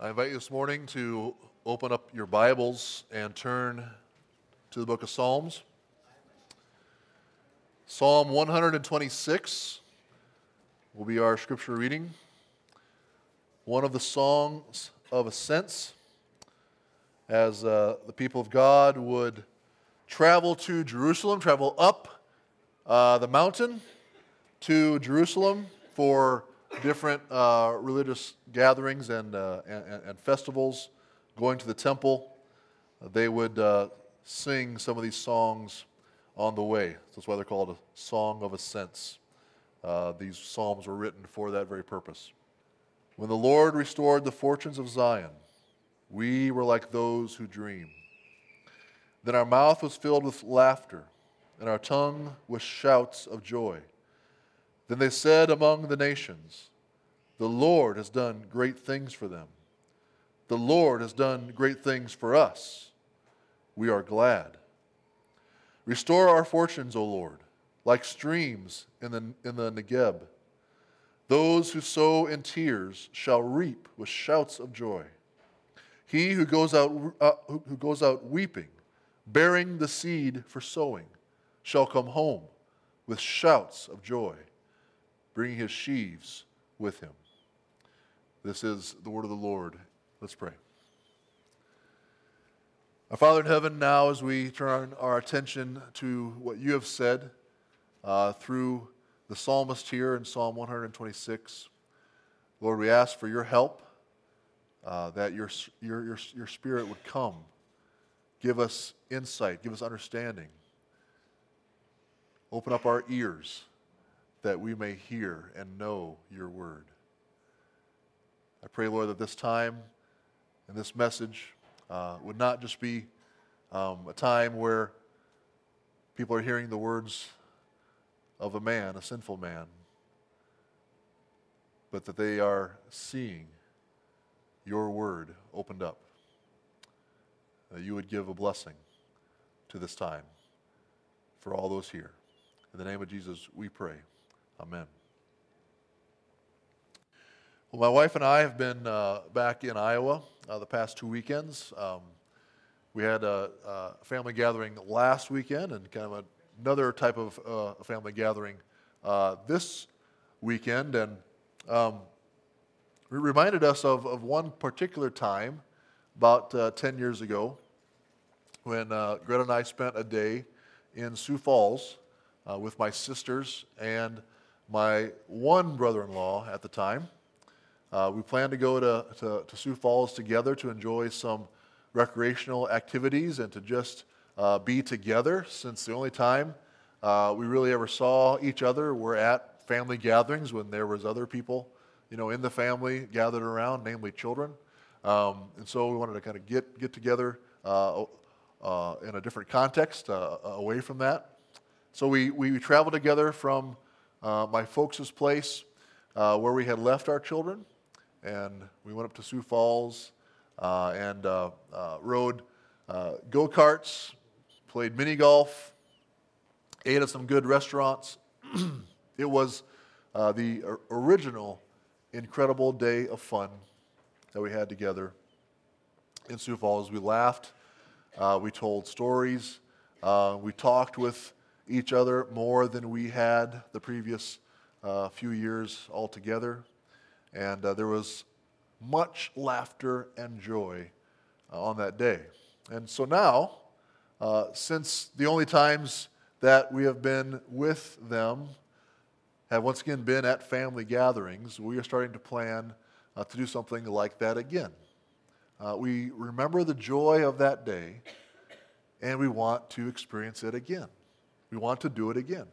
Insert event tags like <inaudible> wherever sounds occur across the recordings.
I invite you this morning to open up your Bibles and turn to the book of Psalms. Psalm 126 will be our scripture reading. One of the songs of ascents as uh, the people of God would travel to Jerusalem, travel up uh, the mountain to Jerusalem for different uh, religious gatherings and, uh, and, and, festivals, going to the temple, they would uh, sing some of these songs on the way. That's why they're called a song of ascents. Uh, these psalms were written for that very purpose. When the Lord restored the fortunes of Zion, we were like those who dream. Then our mouth was filled with laughter, and our tongue with shouts of joy. Then they said among the nations, The Lord has done great things for them. The Lord has done great things for us. We are glad. Restore our fortunes, O Lord, like streams in the, in the Negeb. Those who sow in tears shall reap with shouts of joy. He who goes out, uh, who goes out weeping, bearing the seed for sowing, shall come home with shouts of joy bringing his sheaves with him. This is the word of the Lord. Let's pray. Our Father in heaven, now as we turn our attention to what you have said uh, through the psalmist here in Psalm 126, Lord, we ask for your help, uh, that your, your, your, your Spirit would come, give us insight, give us understanding, open up our ears that we may hear and know your word. I pray, Lord, that this time and this message uh, would not just be um, a time where people are hearing the words of a man, a sinful man, but that they are seeing your word opened up. That you would give a blessing to this time for all those here. In the name of Jesus, we pray. Amen. Well, my wife and I have been uh, back in Iowa uh, the past two weekends. Um, we had a, a, family gathering last weekend and kind of another type of uh, family gathering uh, this weekend. And um, it reminded us of, of one particular time about uh, 10 years ago when uh, Greta and I spent a day in Sioux Falls with my sisters and my one brother in law at the time. Uh, we planned to go to, to, to, Sioux Falls together to enjoy some recreational activities and to just uh, be together since the only time uh, we really ever saw each other were at family gatherings when there was other people you know in the family gathered around namely children um, and so we wanted to kind of get, get together uh, uh, in a different context uh, away from that so we, we traveled together from my folks' place uh, where we had left our children. And we went up to Sioux Falls uh, and uh, uh, rode uh, go karts, played mini golf, ate at some good restaurants. <clears throat> it was the original incredible day of fun that we had together in Sioux Falls. We laughed, we told stories, we talked with each other more than we had the previous uh, few years altogether. And uh, there was much laughter and joy uh, on that day. And so now, uh, since the only times that we have been with them have once again been at family gatherings, we are starting to plan uh, to do something like that again. Uh, we remember the joy of that day, and we want to experience it again. We want to do it again.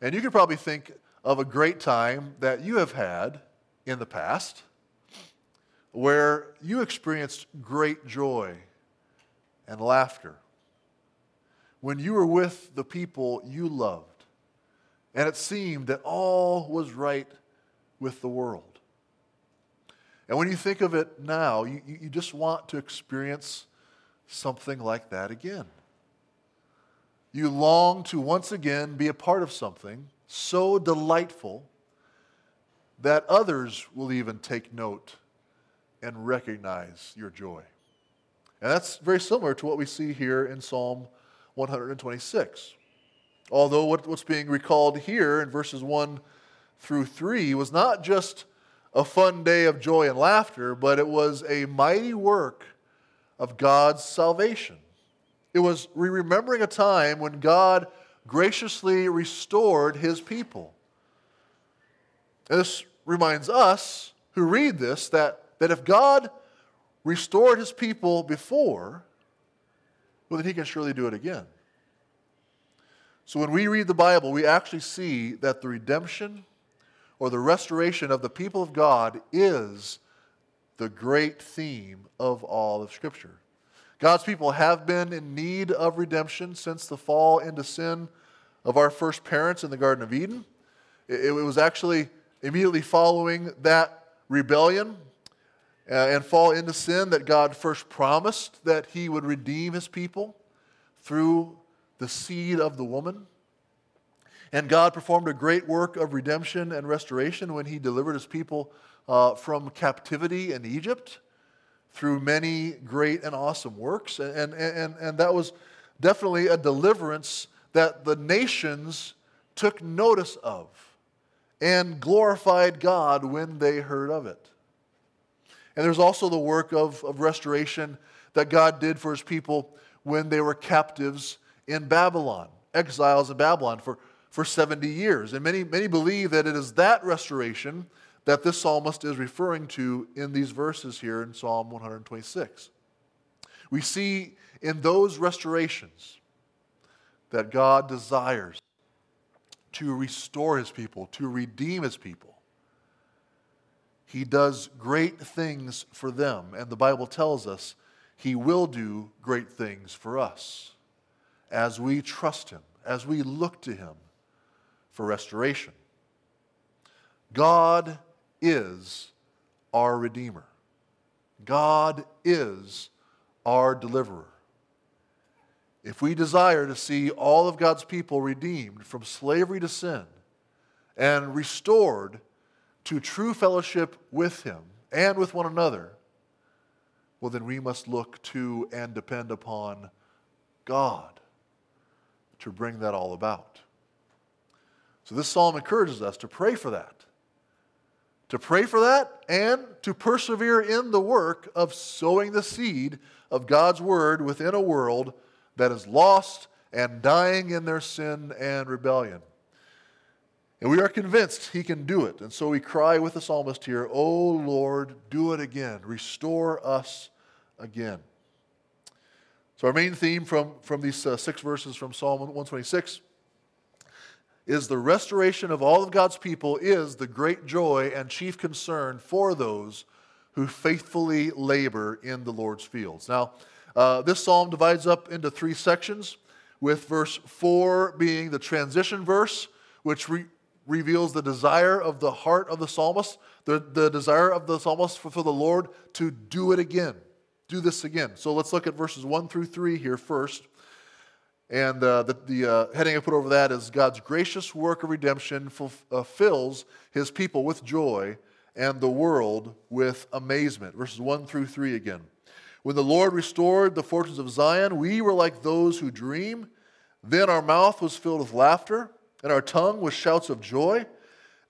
And you can probably think of a great time that you have had in the past where you experienced great joy and laughter when you were with the people you loved and it seemed that all was right with the world. And when you think of it now, you, you just want to experience something like that again. You long to once again be a part of something so delightful that others will even take note and recognize your joy. And that's very similar to what we see here in Psalm 126. Although what, what's being recalled here in verses 1 through 3 was not just a fun day of joy and laughter, but it was a mighty work of God's salvation. It was remembering a time when God graciously restored his people. And this reminds us who read this that, that if God restored his people before, well, then he can surely do it again. So when we read the Bible, we actually see that the redemption or the restoration of the people of God is the great theme of all of Scripture. God's people have been in need of redemption since the fall into sin of our first parents in the Garden of Eden. It, was actually immediately following that rebellion uh, and fall into sin that God first promised that He would redeem His people through the seed of the woman. And God performed a great work of redemption and restoration when He delivered His people uh, from captivity in Egypt through many great and awesome works. And, and, and that was definitely a deliverance that the nations took notice of and glorified God when they heard of it. And there's also the work of, of restoration that God did for his people when they were captives in Babylon, exiles in Babylon for, for 70 years. And many, many believe that it is that restoration that this psalmist is referring to in these verses here in Psalm 126. We see in those restorations that God desires to restore his people, to redeem his people. He does great things for them, and the Bible tells us he will do great things for us as we trust him, as we look to him for restoration. God is our Redeemer. God is our deliverer. If we desire to see all of God's people redeemed from slavery to sin and restored to true fellowship with Him and with one another, well, then we must look to and depend upon God to bring that all about. So, this psalm encourages us to pray for that to pray for that and to persevere in the work of sowing the seed of God's word within a world that is lost and dying in their sin and rebellion. And we are convinced he can do it. And so we cry with the psalmist here, Oh Lord, do it again. Restore us again. So, our main theme from, from these uh, six verses from Psalm 126 is the restoration of all of God's people is the great joy and chief concern for those who faithfully labor in the Lord's fields. Now, uh, this psalm divides up into three sections, with verse 4 being the transition verse, which re- reveals the desire of the heart of the psalmist, the, the desire of the psalmist for, for the Lord to do it again, do this again. So let's look at verses 1 through 3 here first. And uh, the, the uh, heading I put over that is God's gracious work of redemption fulfills uh, his people with joy and the world with amazement. Verses 1 through 3 again. When the Lord restored the fortunes of Zion, we were like those who dream. Then our mouth was filled with laughter, and our tongue with shouts of joy.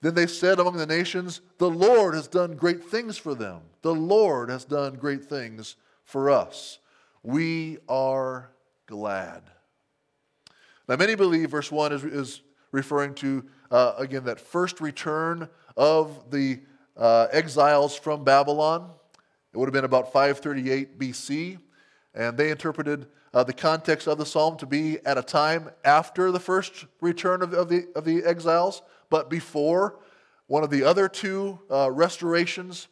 Then they said among the nations, The Lord has done great things for them. The Lord has done great things for us. We are glad. Now, many believe verse 1 is, is referring to, uh, again, that first return of the uh, exiles from Babylon. It would have been about 538 BC. And they interpreted uh, the context of the psalm to be at a time after the first return of, of, the, of the exiles, but before one of the other two uh, restorations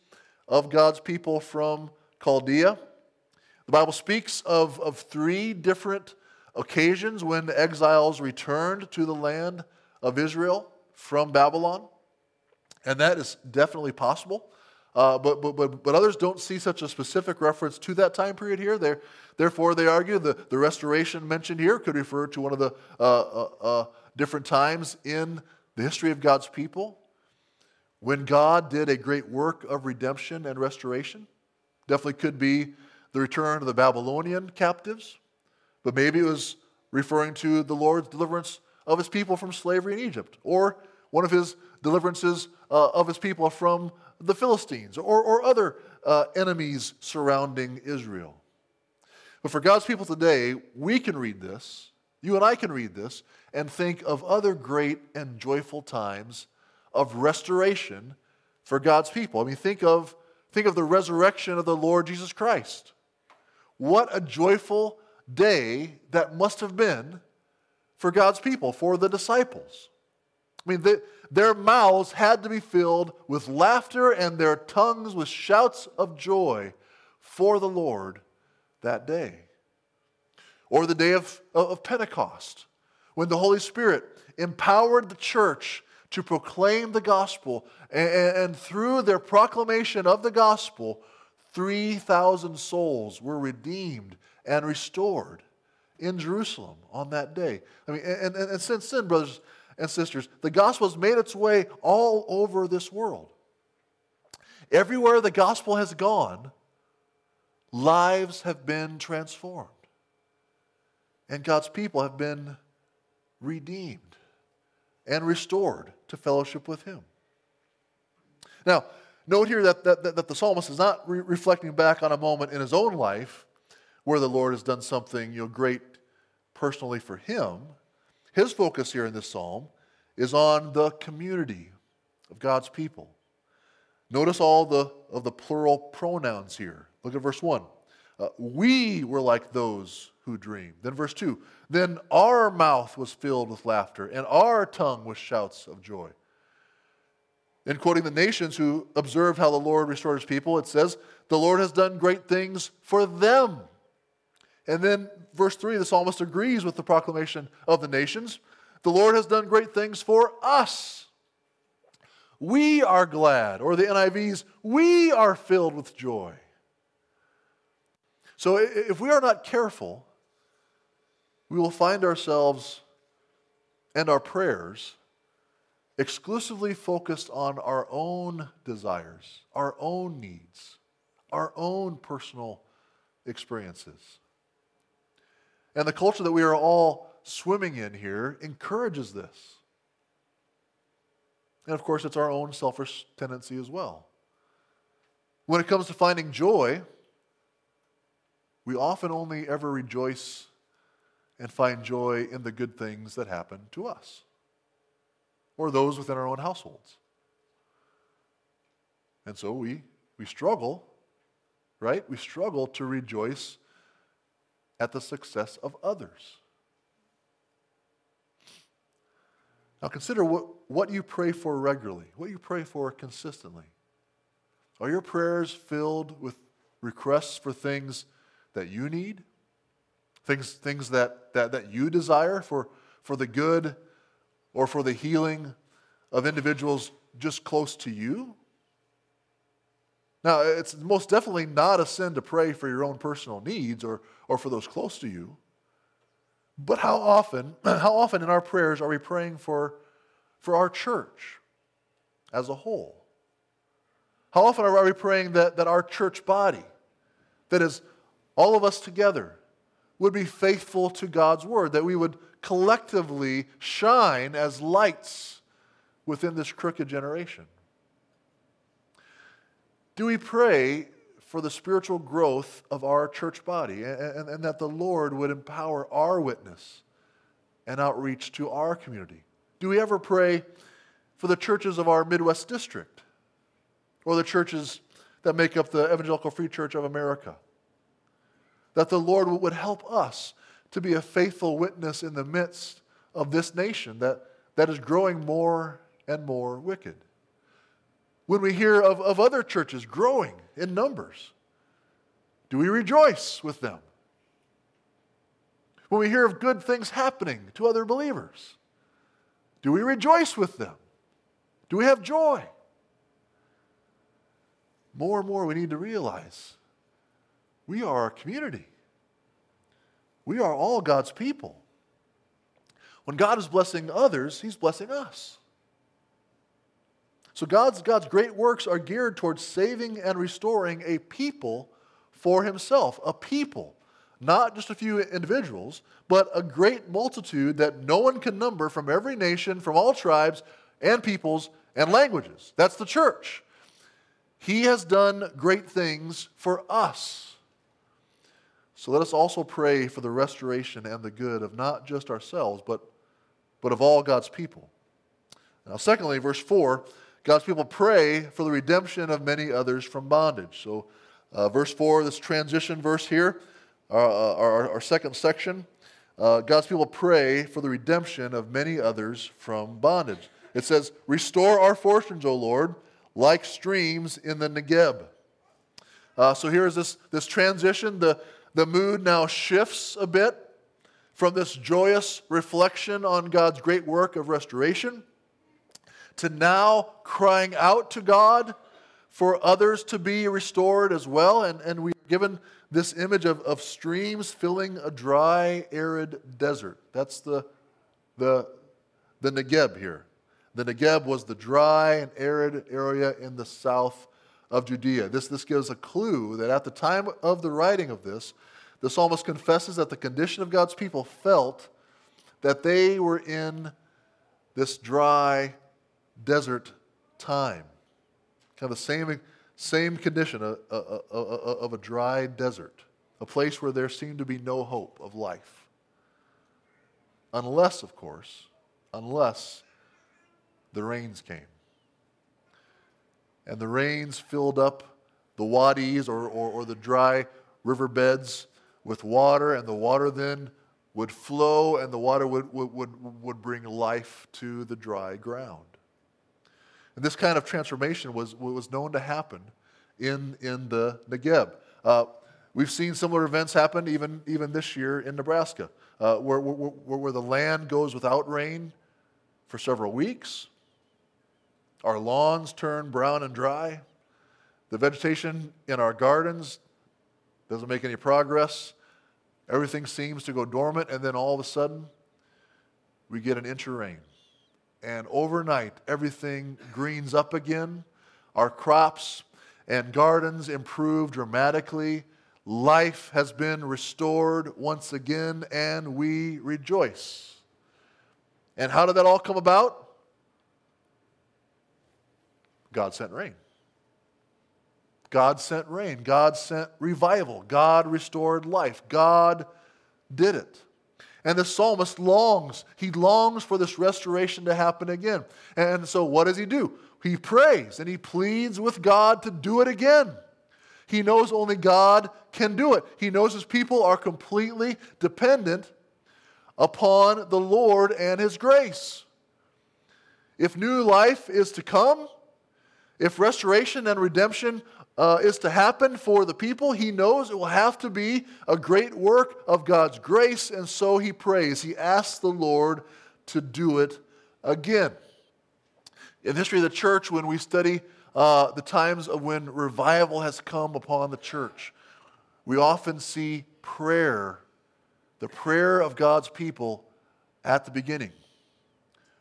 of God's people from Chaldea. The Bible speaks of, of three different occasions when the exiles returned to the land of Israel from Babylon, and that is definitely possible. Uh, but, but, but, but others don't see such a specific reference to that time period here. They're, therefore, they argue the, the restoration mentioned here could refer to one of the uh, uh, uh different times in the history of God's people when God did a great work of redemption and restoration. Definitely could be the return of the Babylonian captives, but maybe it was referring to the Lord's deliverance of his people from slavery in Egypt, or one of his deliverances uh, of his people from the Philistines, or, or other uh, enemies surrounding Israel. But for God's people today, we can read this, you and I can read this, and think of other great and joyful times of restoration for God's people. I mean, think of, think of the resurrection of the Lord Jesus Christ. What a joyful day that must have been for God's people, for the disciples. I mean, they, their mouths had to be filled with laughter and their tongues with shouts of joy for the Lord that day. Or the day of, of Pentecost, when the Holy Spirit empowered the church to proclaim the gospel, and, and through their proclamation of the gospel, 3,000 souls were redeemed and restored in Jerusalem on that day. I mean, and, and, and since then, brothers and sisters, the gospel has made its way all over this world. Everywhere the gospel has gone, lives have been transformed. And God's people have been redeemed and restored to fellowship with Him. Now, note here that, that, that the psalmist is not re- reflecting back on a moment in his own life where the Lord has done something you know, great personally for him. His focus here in this psalm is on the community of God's people. Notice all the, of the plural pronouns here. Look at verse 1. Uh, we were like those who dream. Then verse 2 Then our mouth was filled with laughter, and our tongue with shouts of joy. In quoting the nations who observed how the Lord restored his people, it says, The Lord has done great things for them. And then verse 3, the psalmist agrees with the proclamation of the nations. The Lord has done great things for us. We are glad, or the NIV's, we are filled with joy. So if we are not careful, we will find ourselves and our prayers exclusively focused on our own desires, our own needs, our own personal experiences. And the culture that we are all swimming in here encourages this. And of course, it's our own selfish tendency as well. When it comes to finding joy, we often only ever rejoice and find joy in the good things that happen to us or those within our own households. And so we, we struggle, right? We struggle to rejoice at the success of others. Now consider what, what you pray for regularly, what you pray for consistently. Are your prayers filled with requests for things that you need? Things, things that, that, that you desire for, for the good or for the healing of individuals just close to you? Now, it's most definitely not a sin to pray for your own personal needs or, or for those close to you. But how often, <clears throat> how often in our prayers are we praying for, for our church as a whole? How often are we praying that, that our church body, that is all of us together, would be faithful to God's word, that we would collectively shine as lights within this crooked generation? Do we pray for the spiritual growth of our church body and, and, and, that the Lord would empower our witness and outreach to our community? Do we ever pray for the churches of our Midwest district or the churches that make up the Evangelical Free Church of America? That the Lord would help us to be a faithful witness in the midst of this nation that, that is growing more and more wicked when we hear of, of other churches growing in numbers? Do we rejoice with them? When we hear of good things happening to other believers, do we rejoice with them? Do we have joy? More and more, we need to realize we are a community. We are all God's people. When God is blessing others, He's blessing us. So God's, God's great works are geared towards saving and restoring a people for himself a people, not just a few individuals, but a great multitude that no one can number from every nation, from all tribes and peoples and languages. That's the church. He has done great things for us. So let us also pray for the restoration and the good of not just ourselves, but, but of all God's people. Now, secondly, verse 4 God's people pray for the redemption of many others from bondage. So, uh, verse 4, this transition verse here, uh, uh, our, our, our second section, uh, God's people pray for the redemption of many others from bondage. It says, Restore our fortunes, O Lord, like streams in the Negeb. Uh, so here's this, this transition. The, the mood now shifts a bit from this joyous reflection on God's great work of restoration to now crying out to God for others to be restored as well. And, and we're given this image of, of streams filling a dry, arid desert. That's the, the, the Negeb here. The Negeb was the dry and arid area in the south of Judea. This, this gives a clue that at the time of the writing of this, the psalmist confesses that the condition of God's people felt that they were in this dry, desert time. Kind of the same, same condition of, of a dry desert, a place where there seemed to be no hope of life. Unless, of course, unless the rains came. And the rains filled up the wadis or, or, or the dry riverbeds with water, and the water then would flow, and the water would, would, would, would bring life to the dry ground. And this kind of transformation was, was known to happen in, in the Negeb. Uh, we've seen similar events happen even, even this year in Nebraska, uh, where, where, where the land goes without rain for several weeks. Our lawns turn brown and dry. The vegetation in our gardens doesn't make any progress. Everything seems to go dormant, and then all of a sudden, we get an inch of rain and overnight everything greens up again. Our crops and gardens improve dramatically. Life has been restored once again, and we rejoice. And how did that all come about? God sent rain. God sent rain. God sent revival. God restored life. God did it. And the psalmist longs. He longs for this restoration to happen again. And so, what does he do? He prays and he pleads with God to do it again. He knows only God can do it. He knows his people are completely dependent upon the Lord and his grace. If new life is to come, if restoration and redemption uh, is to happen for the people, he knows it will have to be a great work of God's grace, and so he prays. He asks the Lord to do it again. In the history of the church, when we study uh, the times of when revival has come upon the church, we often see prayer, the prayer of God's people at the beginning.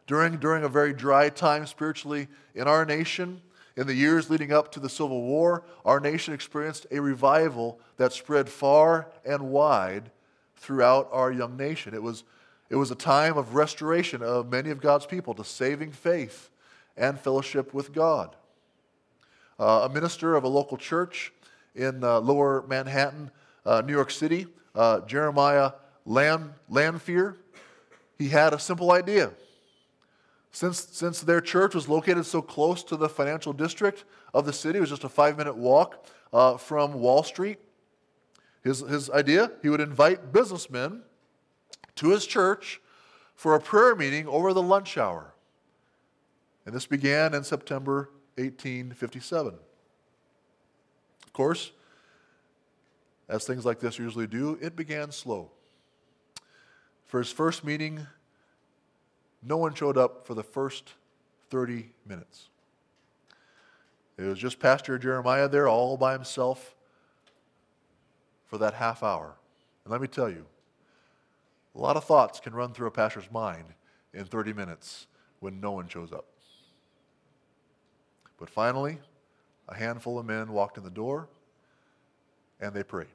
During, during a very dry time spiritually in our nation, in the years leading up to the Civil War, our nation experienced a revival that spread far and wide throughout our young nation. It was, it was a time of restoration of many of God's people to saving faith and fellowship with God. Uh, a minister of a local church in uh, lower Manhattan, uh, New York City, uh, Jeremiah Land, Lanphier, he had a simple idea. Since, since their church was located so close to the financial district of the city, it was just a five minute walk uh, from Wall Street. His, his idea, he would invite businessmen to his church for a prayer meeting over the lunch hour. And this began in September 1857. Of course, as things like this usually do, it began slow. For his first meeting, no one showed up for the first 30 minutes. It was just Pastor Jeremiah there all by himself for that half hour. And let me tell you, a lot of thoughts can run through a pastor's mind in 30 minutes when no one shows up. But finally, a handful of men walked in the door, and they prayed.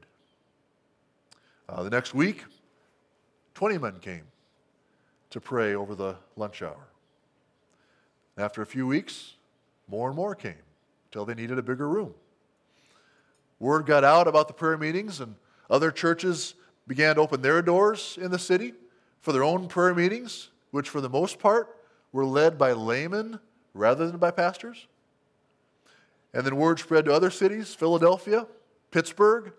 Uh, the next week, 20 men came to pray over the lunch hour. After a few weeks, more and more came until they needed a bigger room. Word got out about the prayer meetings, and other churches began to open their doors in the city for their own prayer meetings, which for the most part were led by laymen rather than by pastors. And then word spread to other cities Philadelphia, Pittsburgh,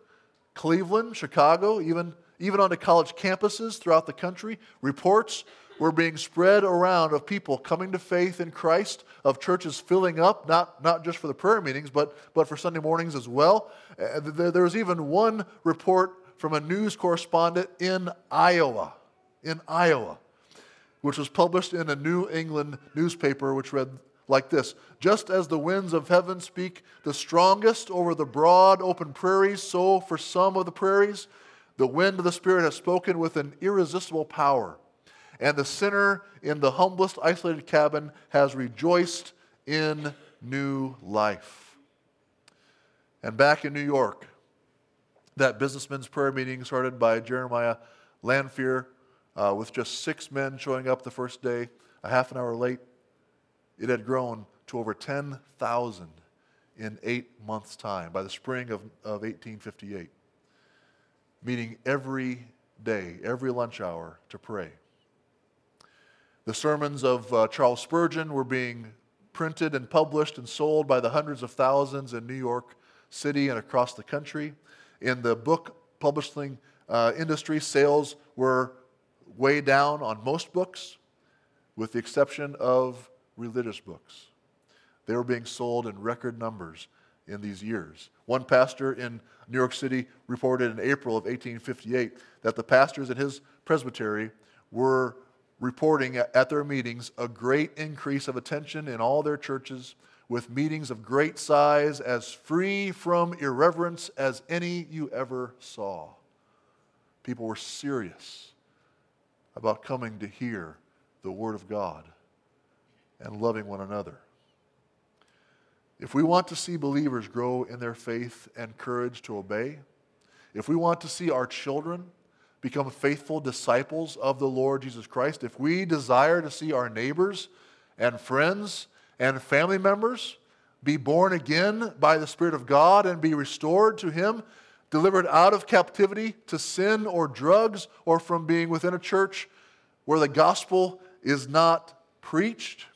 Cleveland, Chicago, even, even onto college campuses throughout the country. Reports were being spread around of people coming to faith in Christ, of churches filling up, not, not just for the prayer meetings, but, but for Sunday mornings as well. There was even one report from a news correspondent in Iowa, in Iowa, which was published in a New England newspaper, which read like this Just as the winds of heaven speak the strongest over the broad open prairies, so for some of the prairies, the wind of the Spirit has spoken with an irresistible power. And the sinner in the humblest isolated cabin has rejoiced in new life. And back in New York, that businessman's prayer meeting started by Jeremiah Lanphier uh, with just six men showing up the first day, a half an hour late. It had grown to over 10,000 in eight months' time by the spring of, of 1858, meeting every day, every lunch hour to pray. The sermons of uh, Charles Spurgeon were being printed and published and sold by the hundreds of thousands in New York City and across the country. In the book publishing uh, industry, sales were way down on most books, with the exception of religious books. They were being sold in record numbers in these years. One pastor in New York City reported in April of 1858 that the pastors in his presbytery were reporting at their meetings a great increase of attention in all their churches, with meetings of great size, as free from irreverence as any you ever saw. People were serious about coming to hear the Word of God and loving one another. If we want to see believers grow in their faith and courage to obey, if we want to see our children become faithful disciples of the Lord Jesus Christ, if we desire to see our neighbors and friends and family members be born again by the Spirit of God and be restored to Him, delivered out of captivity to sin or drugs or from being within a church where the gospel is not preached,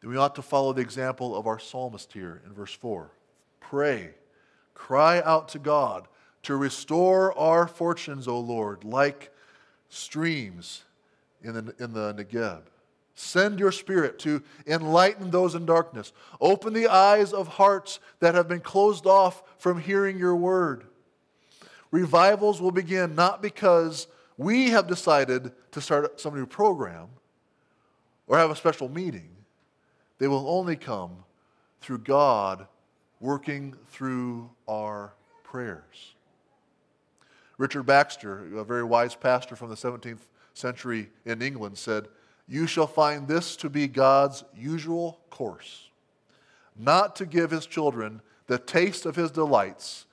then we ought to follow the example of our psalmist here in verse 4. Pray, cry out to God to restore our fortunes, O Lord, like streams in the, in the Negeb. Send your spirit to enlighten those in darkness. Open the eyes of hearts that have been closed off from hearing your word. Revivals will begin not because we have decided to start some new program or have a special meeting, they will only come through God working through our prayers. Richard Baxter, a very wise pastor from the 17th century in England, said, You shall find this to be God's usual course, not to give his children the taste of his delights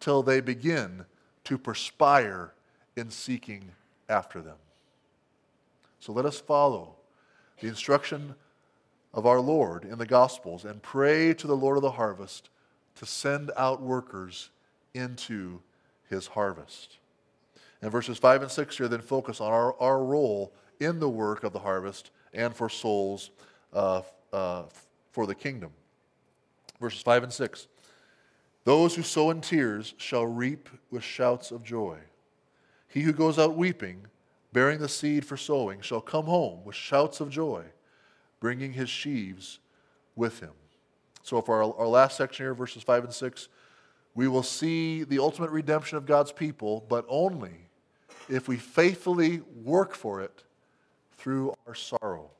till they begin to perspire in seeking after them. So let us follow the instruction of our Lord in the Gospels and pray to the Lord of the harvest to send out workers into his harvest. And verses 5 and 6 here then focus on our, our role in the work of the harvest and for souls uh, uh, for the kingdom. Verses 5 and 6 Those who sow in tears shall reap with shouts of joy. He who goes out weeping, bearing the seed for sowing, shall come home with shouts of joy bringing his sheaves with him. So, for our, our last section here, verses 5 and 6, we will see the ultimate redemption of God's people, but only if we faithfully work for it through our sorrow.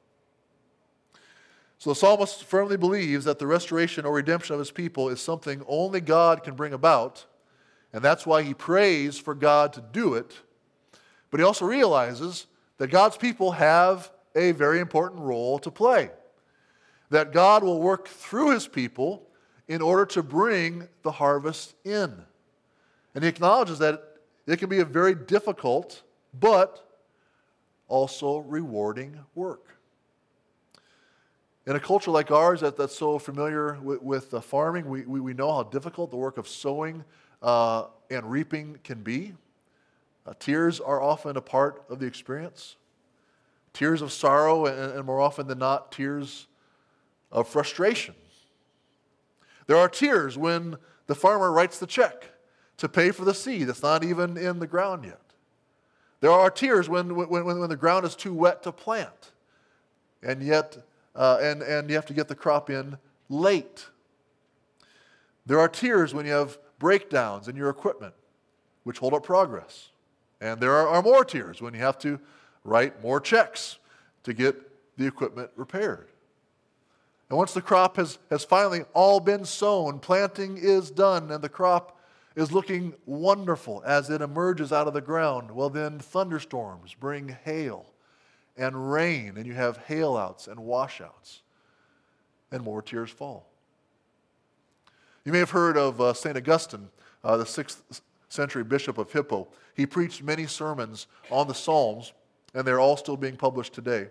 So the psalmist firmly believes that the restoration or redemption of his people is something only God can bring about, and that's why he prays for God to do it. But he also realizes that God's people have a very important role to play. That God will work through his people in order to bring the harvest in. And he acknowledges that it can be a very difficult, but also rewarding work. In a culture like ours that, that's so familiar with, with uh, farming, we, we, we, know how difficult the work of sowing uh, and reaping can be. Uh, tears are often a part of the experience. Tears of sorrow, and, and more often than not, tears of frustration. There are tears when the farmer writes the check to pay for the seed that's not even in the ground yet. There are tears when, when, when the ground is too wet to plant, and yet, uh, and, and you have to get the crop in late. There are tears when you have breakdowns in your equipment, which hold up progress. And there are, are more tears when you have to write more checks to get the equipment repaired. And once the crop has, has finally all been sown, planting is done, and the crop is looking wonderful as it emerges out of the ground, well, then thunderstorms bring hail and rain, and you have hailouts and washouts, and more tears fall. You may have heard of uh, St. Augustine, uh, the sixth century bishop of Hippo. He preached many sermons on the Psalms, and they're all still being published today.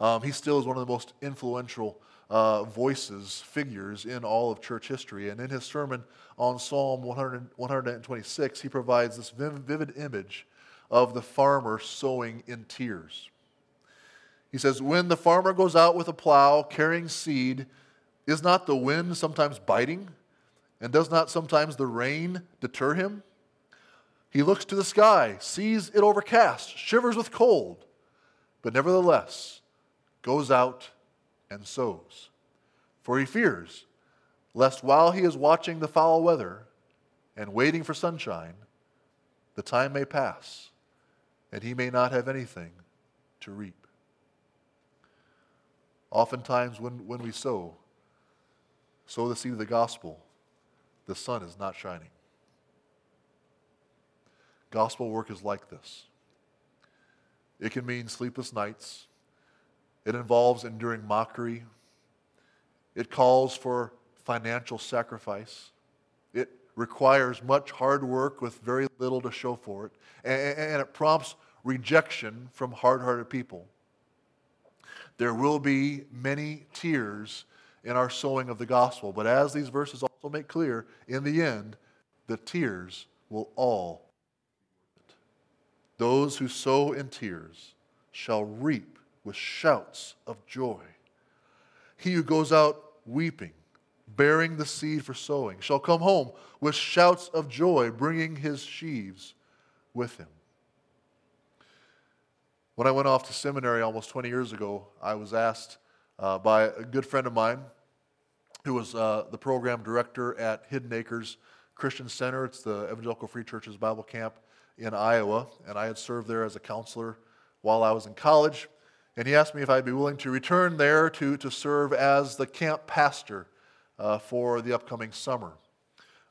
Um, he still is one of the most influential uh, voices, figures in all of church history. And in his sermon on Psalm 100, 126, he provides this vivid image of the farmer sowing in tears. He says, When the farmer goes out with a plow carrying seed, is not the wind sometimes biting? And does not sometimes the rain deter him? He looks to the sky, sees it overcast, shivers with cold, but nevertheless, goes out and sows. For he fears lest while he is watching the foul weather and waiting for sunshine, the time may pass and he may not have anything to reap. Oftentimes, when, when we sow, sow the seed of the gospel, the sun is not shining. Gospel work is like this. It can mean sleepless nights, it involves enduring mockery. It calls for financial sacrifice. It requires much hard work with very little to show for it. And, it prompts rejection from hard hearted people. There will be many tears in our sowing of the gospel, but as these verses also make clear, in the end, the tears will all. Those who sow in tears shall reap with shouts of joy. He who goes out weeping, bearing the seed for sowing, shall come home with shouts of joy, bringing his sheaves with him. When I went off to seminary almost 20 years ago, I was asked uh, by a good friend of mine who was uh, the program director at Hidden Acres Christian Center. It's the Evangelical Free Church's Bible camp in Iowa, and I had served there as a counselor while I was in college. And he asked me if I'd be willing to return there to, to serve as the camp pastor uh, for the upcoming summer.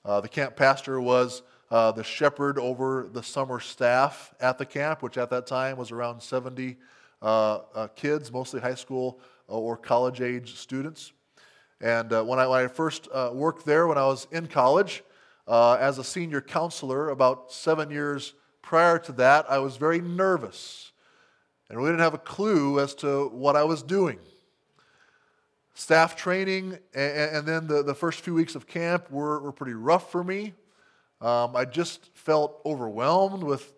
Uh, the camp pastor was uh, the shepherd over the summer staff at the camp, which at that time was around 70 uh, uh, kids, mostly high school uh, or college age students. And when, I, when I first worked there, when I was in college, as a senior counselor, about seven years prior to that, I was very nervous and we didn't have a clue as to what I was doing. Staff training and, and then the, the first few weeks of camp were, were pretty rough for me. Um, I just felt overwhelmed with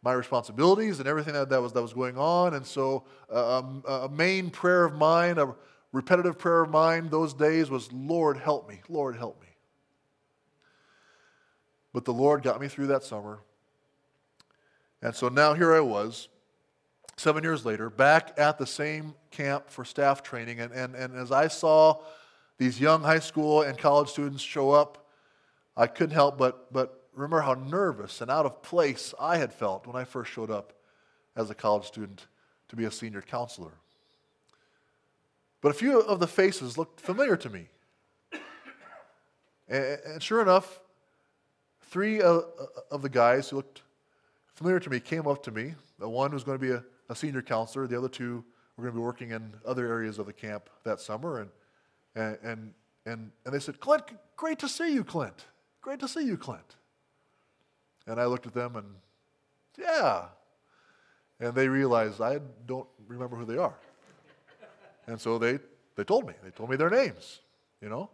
my responsibilities and everything that, that, was, that was going on. And so, uh, um, a main prayer of mine, a repetitive prayer of mine those days was, Lord, help me. Lord, help me. But the Lord got me through that summer. And so now here I was, seven years later, back at the same camp for staff training. And, and, and as I saw these young high school and college students show up, I couldn't help but, but remember how nervous and out of place I had felt when I first showed up as a college student to be a senior counselor. But a few of the faces looked familiar to me. And, and sure enough, three of the guys who looked familiar to me came up to me. The one was going to be a a senior counselor. The other two were going to be working in other areas of the camp that summer. And, and, and And, they said, Clint, great to see you, Clint. Great to see you, Clint. And I looked at them and, yeah. And they realized I don't remember who they are. And so they, they told me. They told me their names, you know.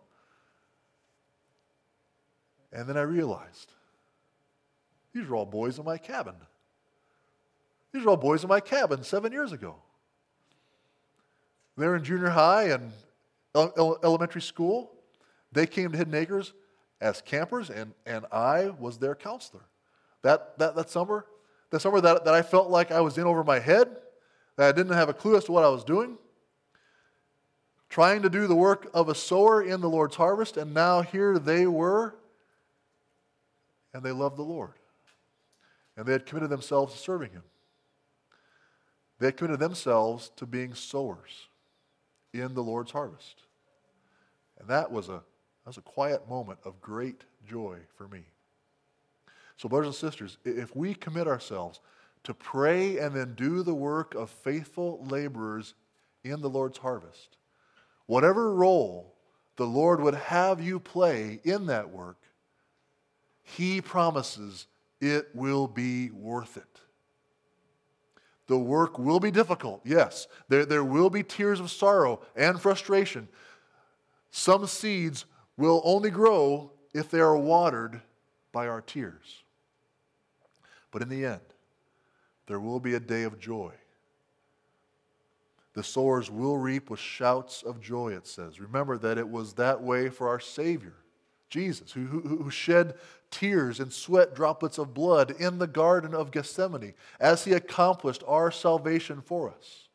And then I realized these are all boys in my cabin. These are all boys in my cabin seven years ago. They're in junior high and elementary school. They came to Hidden Acres as campers, and, and I was their counselor. That, that, that summer, that summer that, that I felt like I was in over my head, that I didn't have a clue as to what I was doing, trying to do the work of a sower in the Lord's harvest, and now here they were, and they loved the Lord. And they had committed themselves to serving Him. They committed themselves to being sowers in the Lord's harvest. And that was a, that was a quiet moment of great joy for me. So, brothers and sisters, if we commit ourselves to pray and then do the work of faithful laborers in the Lord's harvest, whatever role the Lord would have you play in that work, He promises it will be worth it. The work will be difficult, yes. There, there will be tears of sorrow and frustration. Some seeds will only grow if they are watered by our tears. But in the end, there will be a day of joy. The sowers will reap with shouts of joy, it says. Remember that it was that way for our Savior, Jesus, who, who, who shed tears and sweat droplets of blood in the Garden of Gethsemane as he accomplished our salvation for us.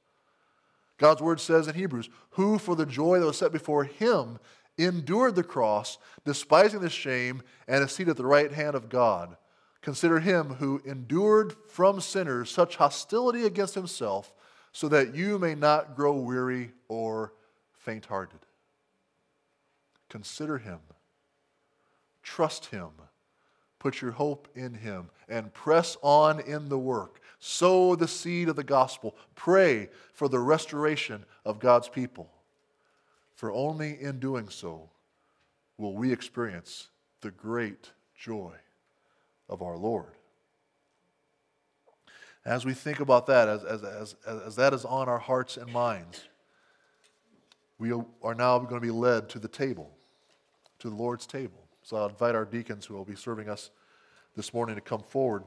God's word says in Hebrews, who for the joy that was set before him endured the cross, despising the shame, and is seated at the right hand of God. Consider him who endured from sinners such hostility against himself, so that you may not grow weary or faint hearted. Consider him. Trust him Put your hope in Him and press on in the work. Sow the seed of the gospel. Pray for the restoration of God's people. For only in doing so will we experience the great joy of our Lord. As we think about that, as, as, as, as that is on our hearts and minds, we are now going to be led to the table, to the Lord's table. So I'll invite our deacons who will be serving us this morning to come forward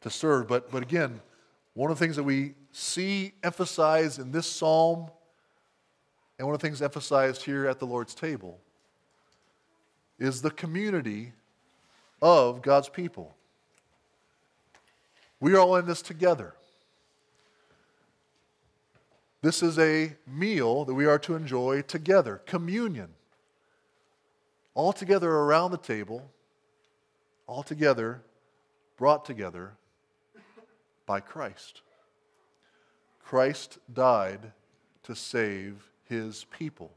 to serve. But, but again, one of the things that we see emphasized in this psalm, and one of the things emphasized here at the Lord's table, is the community of God's people. We are all in this together. This is a meal that we are to enjoy together, communion all together around the table, all together, brought together by Christ. Christ died to save his people,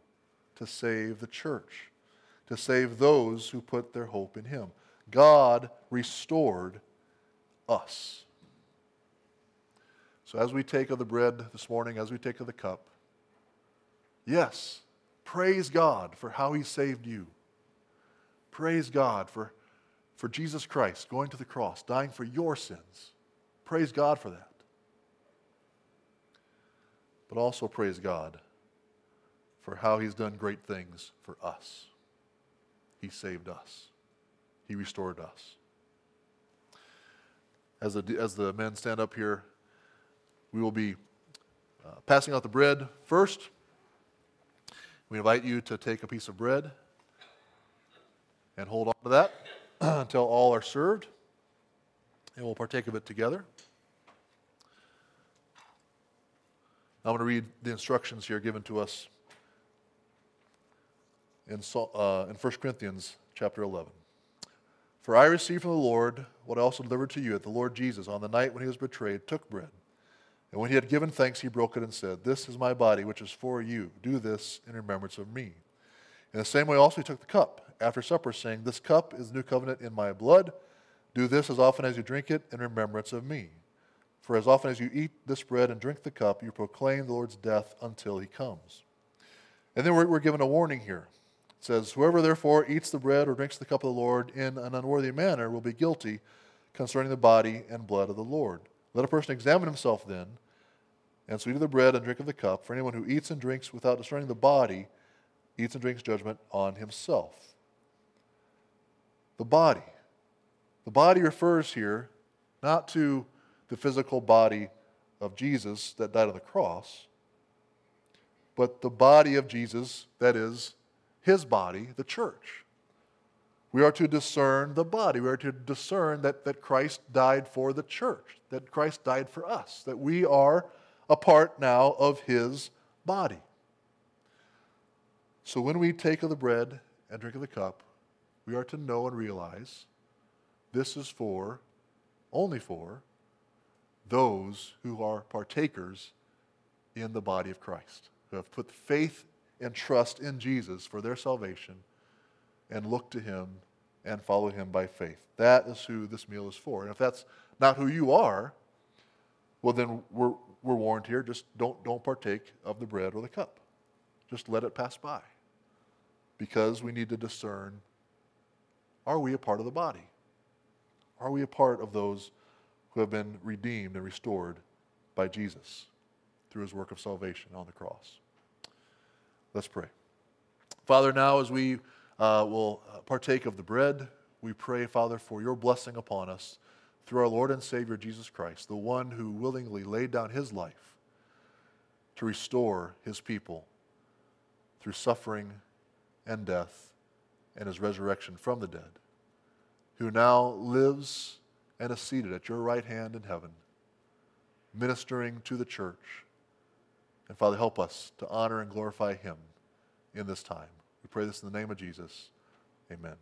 to save the church, to save those who put their hope in him. God restored us. So, as we take of the bread this morning, as we take of the cup, yes, praise God for how he saved you. Praise God for, for Jesus Christ going to the cross, dying for your sins. Praise God for that. But also praise God for how He's done great things for us. He saved us, He restored us. As the, as the men stand up here, we will be uh, passing out the bread first. We invite you to take a piece of bread and hold on to that <clears throat> until all are served, and we'll partake of it together. I'm going to read the instructions here given to us in, uh, in 1 Corinthians chapter 11. For I received from the Lord what I also delivered to you that the Lord Jesus, on the night when he was betrayed, took bread. And when he had given thanks, he broke it and said, This is my body, which is for you. Do this in remembrance of me. In the same way, also, he took the cup after supper, saying, This cup is the new covenant in my blood. Do this as often as you drink it in remembrance of me. For as often as you eat this bread and drink the cup, you proclaim the Lord's death until he comes. And then we're, we're given a warning here. It says, Whoever therefore eats the bread or drinks the cup of the Lord in an unworthy manner will be guilty concerning the body and blood of the Lord. Let a person examine himself then, and so eat of the bread and drink of the cup. For anyone who eats and drinks without discerning the body eats and drinks judgment on himself. The body. The body refers here not to the physical body of Jesus that died on the cross, but the body of Jesus, that is, his body, the church. We are to discern the body. We are to discern that, that Christ died for the church, that Christ died for us, that we are a part now of his body. So when we take of the bread and drink of the cup, we are to know and realize this is for, only for, those who are partakers in the body of Christ, who have put faith and trust in Jesus for their salvation and look to him and follow him by faith. That is who this meal is for. And if that's not who you are, well, then we're, we're warned here just don't, don't partake of the bread or the cup. Just let it pass by. Because we need to discern are we a part of the body? Are we a part of those who have been redeemed and restored by Jesus through his work of salvation on the cross? Let's pray. Father, now as we uh, will partake of the bread, we pray, Father, for your blessing upon us through our Lord and Savior Jesus Christ, the one who willingly laid down his life to restore his people through suffering and death and his resurrection from the dead, who now lives and is seated at your right hand in heaven, ministering to the church. And Father, help us to honor and glorify him in this time. We pray this in the name of Jesus. Amen.